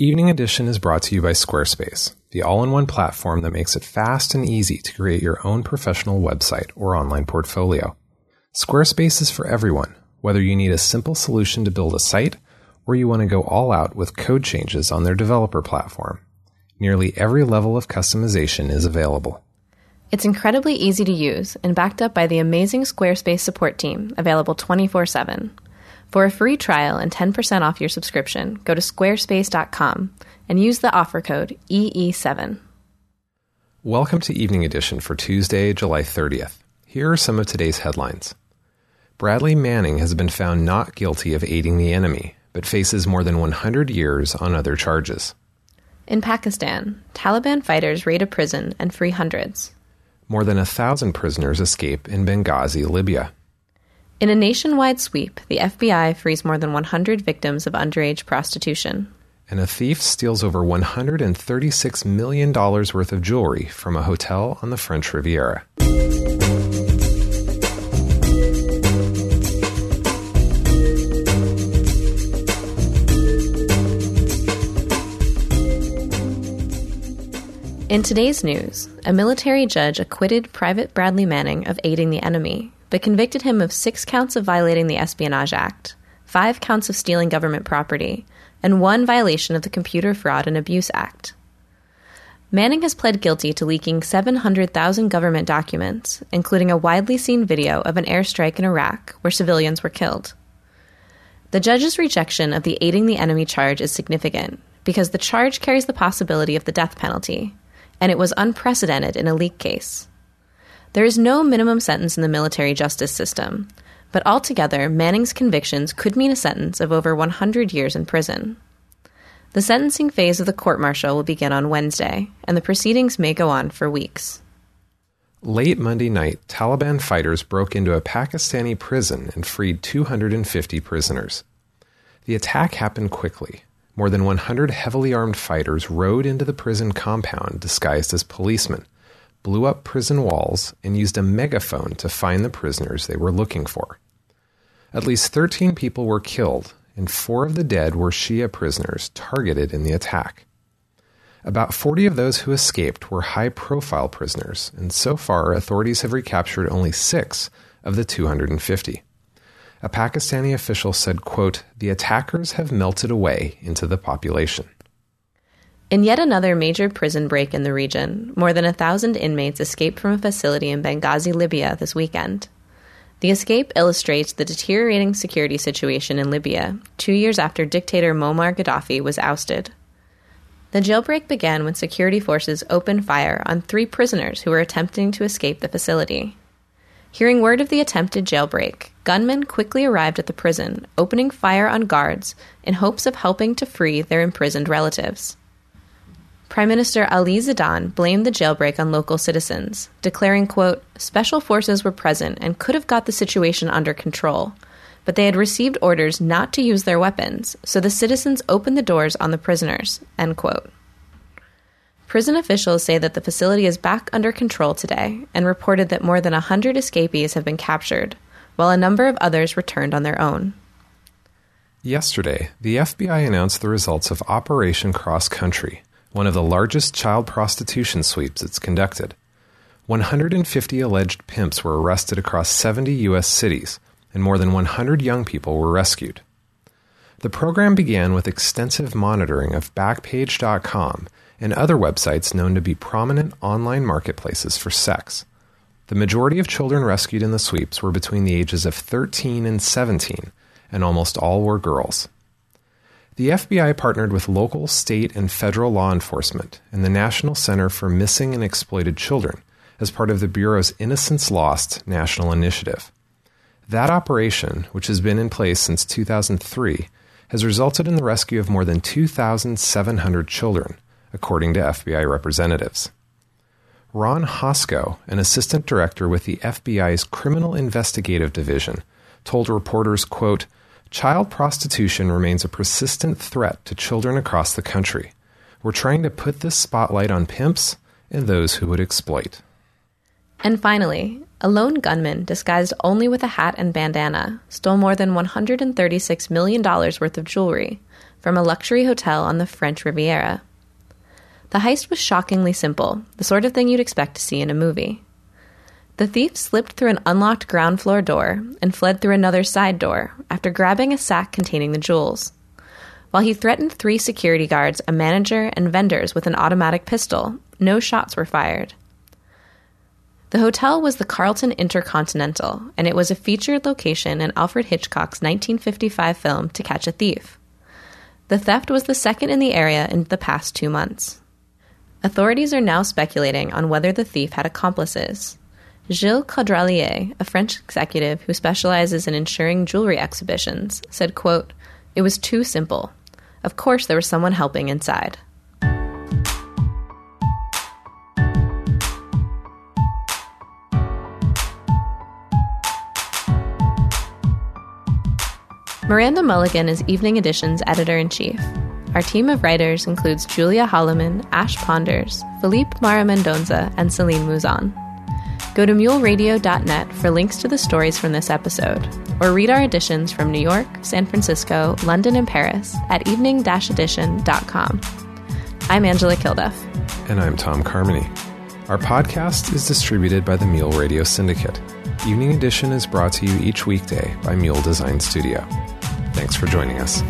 Evening Edition is brought to you by Squarespace, the all in one platform that makes it fast and easy to create your own professional website or online portfolio. Squarespace is for everyone, whether you need a simple solution to build a site or you want to go all out with code changes on their developer platform. Nearly every level of customization is available. It's incredibly easy to use and backed up by the amazing Squarespace support team, available 24 7. For a free trial and 10% off your subscription, go to squarespace.com and use the offer code EE7. Welcome to Evening Edition for Tuesday, July 30th. Here are some of today's headlines. Bradley Manning has been found not guilty of aiding the enemy, but faces more than 100 years on other charges. In Pakistan, Taliban fighters raid a prison and free hundreds. More than a thousand prisoners escape in Benghazi, Libya. In a nationwide sweep, the FBI frees more than 100 victims of underage prostitution. And a thief steals over $136 million worth of jewelry from a hotel on the French Riviera. In today's news, a military judge acquitted Private Bradley Manning of aiding the enemy but convicted him of six counts of violating the Espionage Act, five counts of stealing government property, and one violation of the Computer Fraud and Abuse Act. Manning has pled guilty to leaking 700,000 government documents, including a widely seen video of an airstrike in Iraq where civilians were killed. The judge's rejection of the aiding the enemy charge is significant because the charge carries the possibility of the death penalty, and it was unprecedented in a leak case. There is no minimum sentence in the military justice system, but altogether, Manning's convictions could mean a sentence of over 100 years in prison. The sentencing phase of the court martial will begin on Wednesday, and the proceedings may go on for weeks. Late Monday night, Taliban fighters broke into a Pakistani prison and freed 250 prisoners. The attack happened quickly. More than 100 heavily armed fighters rode into the prison compound disguised as policemen blew up prison walls, and used a megaphone to find the prisoners they were looking for. At least 13 people were killed, and four of the dead were Shia prisoners targeted in the attack. About 40 of those who escaped were high profile prisoners, and so far authorities have recaptured only six of the 250. A Pakistani official said, quote, The attackers have melted away into the population. In yet another major prison break in the region, more than a thousand inmates escaped from a facility in Benghazi, Libya this weekend. The escape illustrates the deteriorating security situation in Libya, two years after dictator Muammar Gaddafi was ousted. The jailbreak began when security forces opened fire on three prisoners who were attempting to escape the facility. Hearing word of the attempted jailbreak, gunmen quickly arrived at the prison, opening fire on guards in hopes of helping to free their imprisoned relatives. Prime Minister Ali Zeidan blamed the jailbreak on local citizens, declaring, quote, special forces were present and could have got the situation under control, but they had received orders not to use their weapons, so the citizens opened the doors on the prisoners, end quote. Prison officials say that the facility is back under control today and reported that more than 100 escapees have been captured, while a number of others returned on their own. Yesterday, the FBI announced the results of Operation Cross Country, one of the largest child prostitution sweeps it's conducted. 150 alleged pimps were arrested across 70 U.S. cities, and more than 100 young people were rescued. The program began with extensive monitoring of Backpage.com and other websites known to be prominent online marketplaces for sex. The majority of children rescued in the sweeps were between the ages of 13 and 17, and almost all were girls. The FBI partnered with local, state, and federal law enforcement and the National Center for Missing and Exploited Children as part of the Bureau's Innocence Lost national initiative. That operation, which has been in place since 2003, has resulted in the rescue of more than 2,700 children, according to FBI representatives. Ron Hosko, an assistant director with the FBI's Criminal Investigative Division, told reporters, quote, Child prostitution remains a persistent threat to children across the country. We're trying to put this spotlight on pimps and those who would exploit. And finally, a lone gunman disguised only with a hat and bandana stole more than $136 million worth of jewelry, from a luxury hotel on the French Riviera. The heist was shockingly simple, the sort of thing you'd expect to see in a movie. The thief slipped through an unlocked ground floor door and fled through another side door after grabbing a sack containing the jewels. While he threatened three security guards, a manager, and vendors with an automatic pistol, no shots were fired. The hotel was the Carlton Intercontinental, and it was a featured location in Alfred Hitchcock's 1955 film To Catch a Thief. The theft was the second in the area in the past two months. Authorities are now speculating on whether the thief had accomplices. Gilles Caudrelier, a French executive who specializes in insuring jewelry exhibitions, said, quote, It was too simple. Of course there was someone helping inside. Miranda Mulligan is Evening Edition's editor in chief. Our team of writers includes Julia Holloman, Ash Ponders, Philippe Mara Mendonza, and Celine Mouzon. Go to muleradio.net for links to the stories from this episode, or read our editions from New York, San Francisco, London, and Paris at evening edition.com. I'm Angela Kilduff. And I'm Tom Carmony. Our podcast is distributed by the Mule Radio Syndicate. Evening Edition is brought to you each weekday by Mule Design Studio. Thanks for joining us.